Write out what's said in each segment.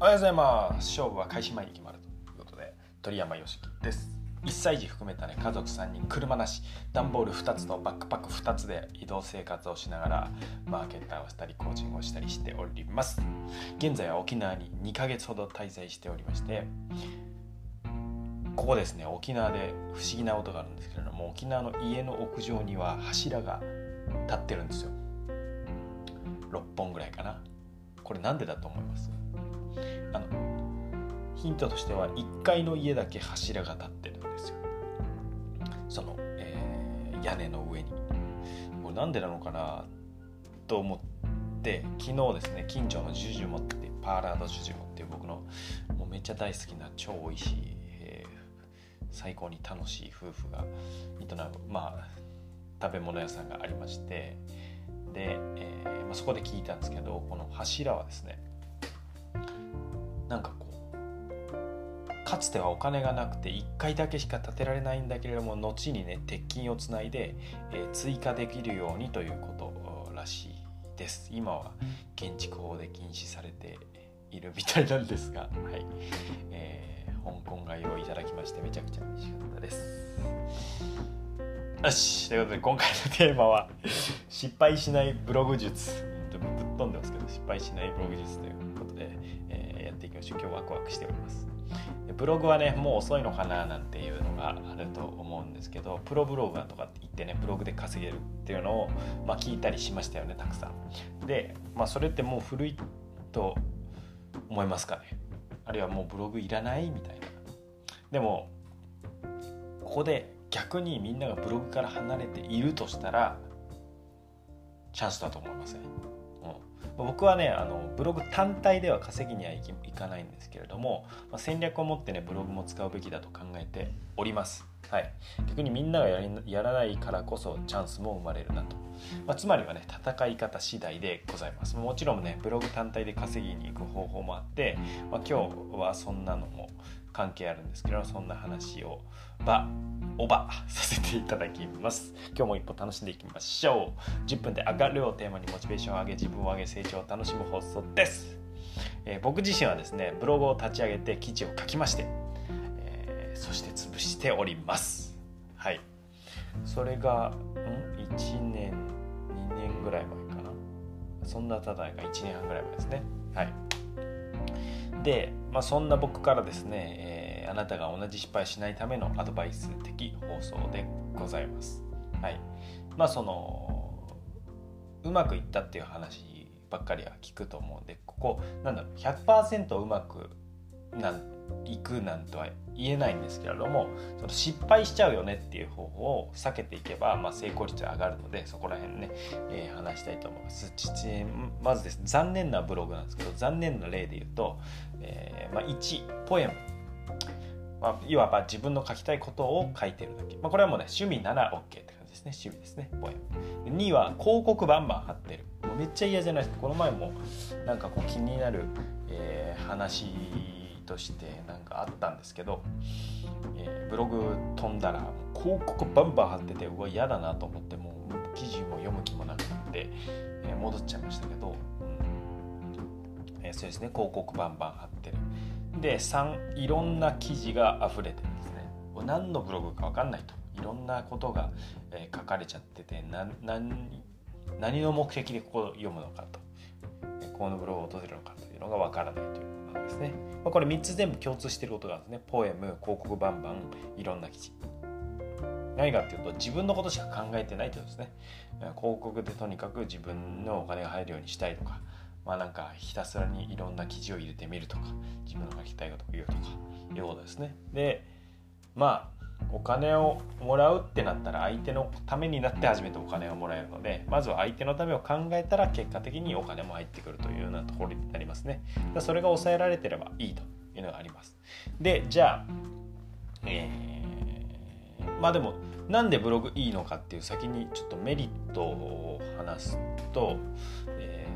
おはようございます。勝負は開始前に決まるということで鳥山よしきです。1歳児含めたね家族3人車なし段ボール2つとバックパック2つで移動生活をしながらマーケッターをしたりコーチングをしたりしております。現在は沖縄に2ヶ月ほど滞在しておりましてここですね沖縄で不思議な音があるんですけれども沖縄の家の屋上には柱が立ってるんですよ。6本ぐらいかな。これなんでだと思います？ヒントとしては1階の家だけ柱が立ってるんですよ。その、えー、屋根の上に。これなんでなのかなと思って昨日ですね近所のジュジュモってパーラードジュジュモっていう僕のもうめっちゃ大好きな超美味しい、えー、最高に楽しい夫婦が営むまあ食べ物屋さんがありましてで、えーまあ、そこで聞いたんですけどこの柱はですねなんかこうかつてはお金がなくて1回だけしか建てられないんだけれども後にね鉄筋をつないで、えー、追加できるようにということらしいです。今は建築法で禁止されているみたいなんですが、はい。えー、香港街をいただきましてめちゃくちゃ美味しかったです。よし。ということで今回のテーマは失敗しないブログ術。ぶっ飛んでますけど失敗しないブログ術ということで、えー、やっていきましょう。今日ワクワクしております。ブログはねもう遅いのかななんていうのがあると思うんですけどプロブロガーとかって言ってねブログで稼げるっていうのを、まあ、聞いたりしましたよねたくさん。で、まあ、それってもう古いと思いますかね？あるいはもうブログいらないみたいな。でもここで逆にみんながブログから離れているとしたらチャンスだと思いますね。うん、僕はねあのブログ単体では稼ぎにはいかないんですけれども、まあ、戦略を持ってねブログも使うべきだと考えております。はい、逆にみんながやらないからこそチャンスも生まれるなと、まあ、つまりはね戦い方次第でございます。もちろんねブログ単体で稼ぎに行く方法もあって、まあ、今日はそんなのも関係あるんですけどそんな話をばおばさせていただきます。今日も一歩楽しんでいきましょう。10分で上がるをテーマにモチベーションを上げ自分を上げ成長を楽しむ放送です、えー、僕自身はですねブログを立ち上げて記事を書きまして、えー、そして潰しております。はい。それがん？1年2年ぐらい前かな。そんなただいが1年半ぐらい前ですね。はい。で、まあ、そんな僕からですね、えあなたが同じ失敗しないためのアドバイス的放送でございます。はい。まあそのうまくいったっていう話ばっかりは聞くと思うんでここなんだろう100%うまくなんいくなんとは言えないんですけれどもその失敗しちゃうよねっていう方法を避けていけば、まあ、成功率は上がるのでそこら辺ね、えー、話したいと思いますまずです残念なブログなんですけど残念な例で言うと、えーまあ、1ポエムまあ、いわば自分の書きたいことを書いてるだけ。まあ、これはもうね、趣味なら OK って感じですね。趣味ですね。ポエム。2は広告バンバン貼ってる。もうめっちゃ嫌じゃないですか。この前もなんかこう気になる、えー、話としてなんかあったんですけど、えー、ブログ飛んだら広告バンバン貼ってて、うわ、嫌だなと思って、もう記事も読む気もなくって、えー、戻っちゃいましたけど、うん。えー、そうですね、広告バンバン貼ってる。で3いろんな記事が溢れてるんですね。何のブログか分かんないと。いろんなことが、え書かれちゃってて何の目的でここを読むのかと。このブログを訪れるのかというのが分からないという。ですね、まあ、これ3つ全部共通してることがあるんですね。ポエム広告バンバンいろんな記事。何かっていうと自分のことしか考えてないってことですね。広告でとにかく自分のお金が入るようにしたいとか。まあなんかひたすらにいろんな記事を入れてみるとか。自分の書きたいことを言うとか。いうことですね。でまあお金をもらうってなったら相手のためになって初めてお金をもらえるのでまずは相手のためを考えたら結果的にお金も入ってくるというようなところになりますね。それが抑えられてればいいというのがあります。でじゃあ、えー、まあでもなんでブログいいのかっていう先にちょっとメリットを話すと、え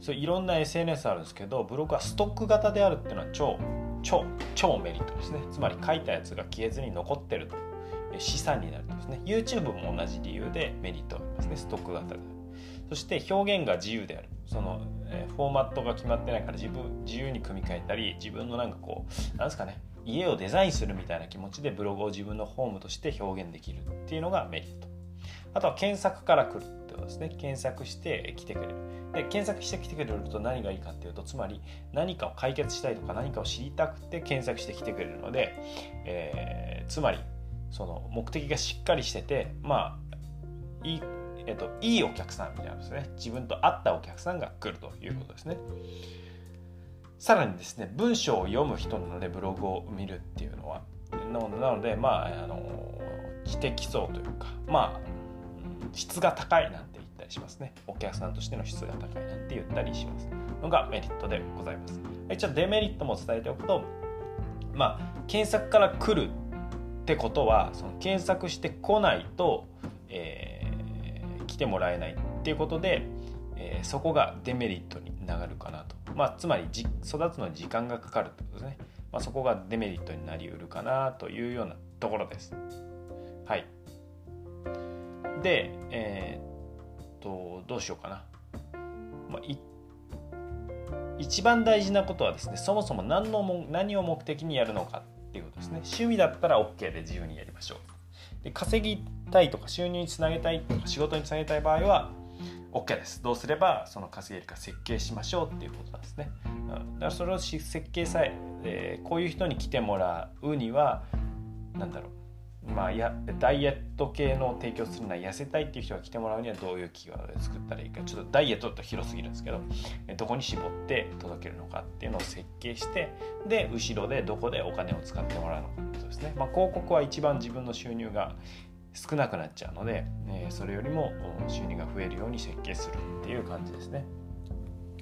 そういろんな SNS あるんですけどブログはストック型であるっていうのは超超超メリットですね。つまり書いたやつが消えずに残ってると。資産になるとですね。YouTube も同じ理由でメリットがありますね。ストック型で。そして表現が自由である。そのえ、フォーマットが決まってないから自分自由に組み替えたり自分のなんかこうなんですかね。家をデザインするみたいな気持ちでブログを自分のホームとして表現できるっていうのがメリット。あとは検索から来るってことですね。検索して来てくれる。で検索して来てくれると何がいいかっていうとつまり何かを解決したいとか何かを知りたくて検索して来てくれるので、えー、つまりその目的がしっかりしててまあいい,、えーと、いいお客さんみたいなんですね。自分と合ったお客さんが来るということですね。さらにですね文章を読む人なのでブログを見るっていうのは。なのでまああの知的層というかまあ質が高いなんて言ったりしますね。お客さんとしての質が高いなんて言ったりしますのがメリットでございます。一応デメリットも伝えておくとまあ検索から来るってことはその検索してこないと、えー、来てもらえないっていうことで、えー、そこがデメリットになるかなと、まあ、つまりじ育つのに時間がかかるってことですね、まあ、そこがデメリットになりうるかなというようなところです。はい。でえー、っとどうしようかな、まあ、一番大事なことはですねそもそも何のも何を目的にやるのかっていうことですね。趣味だったら OK で自由にやりましょう。で稼ぎたいとか収入につなげたいとか仕事につなげたい場合は OK です。どうすればその稼げるか設計しましょうっていうことなんですね、だからそれを設計さええー、こういう人に来てもらうには何だろう。まあ、やダイエット系の提供するのは痩せたいっていう人が来てもらうにはどういうキーワードで作ったらいいか。ちょっとダイエットだと広すぎるんですけどどこに絞って届けるのかっていうのを設計してで後ろでどこでお金を使ってもらうのかってことですね、まあ、広告は一番自分の収入が少なくなっちゃうので、えそれよりも収入が増えるように設計するっていう感じですね。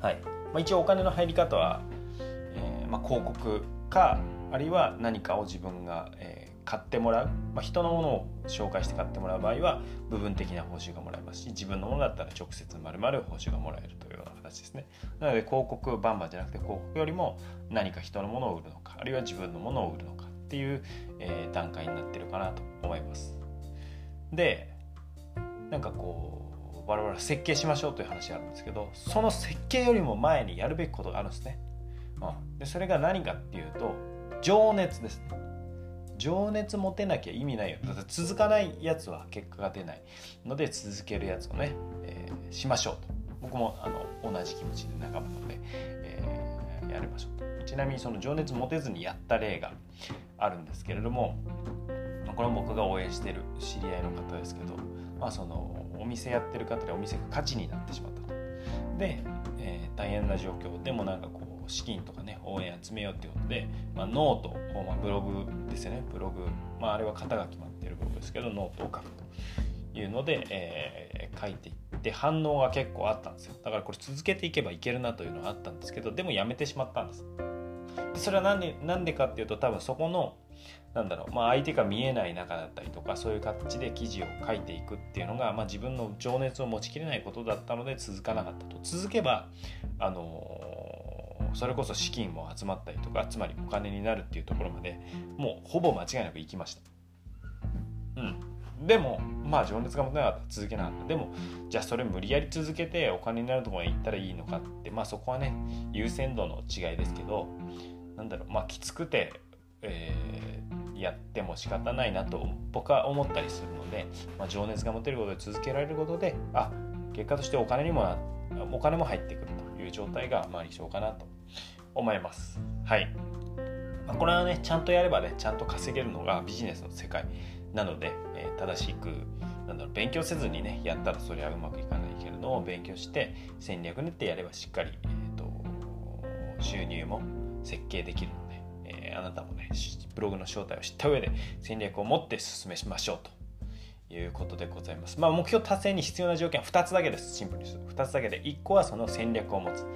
はい、まあ、一応お金の入り方は、えー、まあ、広告かあるいは何かを自分が、えー買ってもらう、まあ、人のものを紹介して買ってもらう場合は部分的な報酬がもらえますし自分のものだったら直接まるまる報酬がもらえるというような形ですね。なので広告バンバンじゃなくて広告よりも何か人のものを売るのかあるいは自分のものを売るのかっていう、えー、段階になってるかなと思います。でなんかこう我々設計しましょうという話があるんですけどその設計よりも前にやるべきことがあるんですね、うん、でそれが何かっていうと情熱ですね。情熱持てなきゃ意味ないよだって続かないやつは結果が出ないので続けるやつをね、えー、しましょうと。僕もあの同じ気持ちで仲間なので、えー、やりましょうと。ちなみにその情熱持てずにやった例があるんですけれどもこれは僕が応援してる知り合いの方ですけど、まあ、そのお店やってる方でお店が価値になってしまったと。で、えー、大変な状況でもなんかこう資金とかね応援集めようってことで、まあ、ノート、まあ、ブログですよね。ブログ、まあ、あれは型が決まってるブログですけどノートを書くというので、えー、書いていって反応が結構あったんですよ。だからこれ続けていけばいけるなというのがあったんですけどでもやめてしまったんです。それは何で何でかっていうと多分そこのなんだろう、まあ、相手が見えない中だったりとかそういう形で記事を書いていくっていうのが、まあ、自分の情熱を持ちきれないことだったので続かなかったと。続けばあのそれこそ資金も集まったりとかつまりお金になるっていうところまでもうほぼ間違いなく行きました。うん。でもまあ情熱が持てなかったら続けなかった。でもじゃあそれ無理やり続けてお金になるところに行ったらいいのかってまあそこはね優先度の違いですけどなんだろうまあきつくて、えー、やっても仕方ないなと僕は思ったりするので、まあ、情熱が持てることで続けられることであ結果としてお金にもお金も入ってくるという状態がまあ理想かなと。思います。はい。まあ、これはね、ちゃんとやればね、ちゃんと稼げるのがビジネスの世界なので、えー、正しく、なんだろう、勉強せずにね、やったらそれはうまくいかないけれども、勉強して戦略練ってやればしっかり、えーと、収入も設計できるので、えー、あなたもね、ブログの正体を知った上で戦略を持って進めしましょうと。いうことでございます。まあ、目標達成に必要な条件は2つだけです。シンプルにする。2つだけで、1個はその戦略を持つ。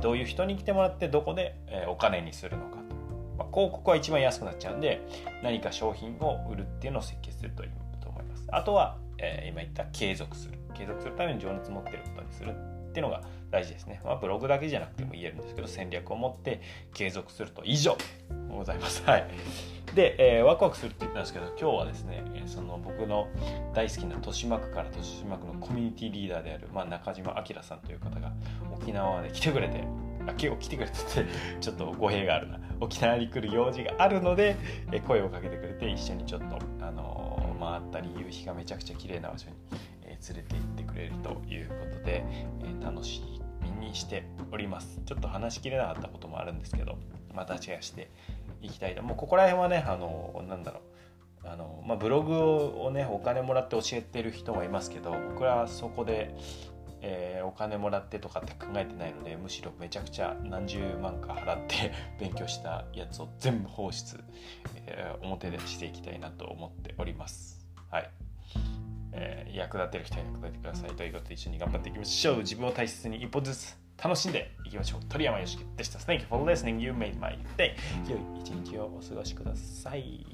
どういう人に来てもらってどこで、お金にするのかと、まあ、広告は一番安くなっちゃうんで何か商品を売るっていうのを設計するといいと思います。あとは、え今言った継続する。継続するために情熱持ってることにするっていうのが大事ですね、まあ、ブログだけじゃなくても言えるんですけど戦略を持って継続すると以上ございます。はい。で、えー、ワクワクするって言ったんですけど今日はですねその僕の大好きな豊島区から豊島区のコミュニティリーダーである、まあ、中島明さんという方が沖縄まで来てくれてあ今日来てくれてて ちょっと語弊があるな。沖縄に来る用事があるので、え声をかけてくれて一緒にちょっと、あのー、回ったり夕日がめちゃくちゃ綺麗な場所に、え連れて行ってくれるということで、え楽しみにしております。ちょっと話しきれなかったこともあるんですけどまたシェアしていきたいともうここら辺はねあのなんだろうあの、まあ、ブログをねお金もらって教えてる人もいますけど僕はそこでえー、お金もらってとかって考えてないのでむしろめちゃくちゃ何十万か払って 勉強したやつを全部放出、えー、表でしていきたいなと思っております。はい。えー、役立てる人は役立ててくださいということで一緒に頑張っていきましょう。自分を大切に一歩ずつ楽しんでいきましょう。鳥山よしきでした。Thank you for listening. You made my day. 良い一日をお過ごしください。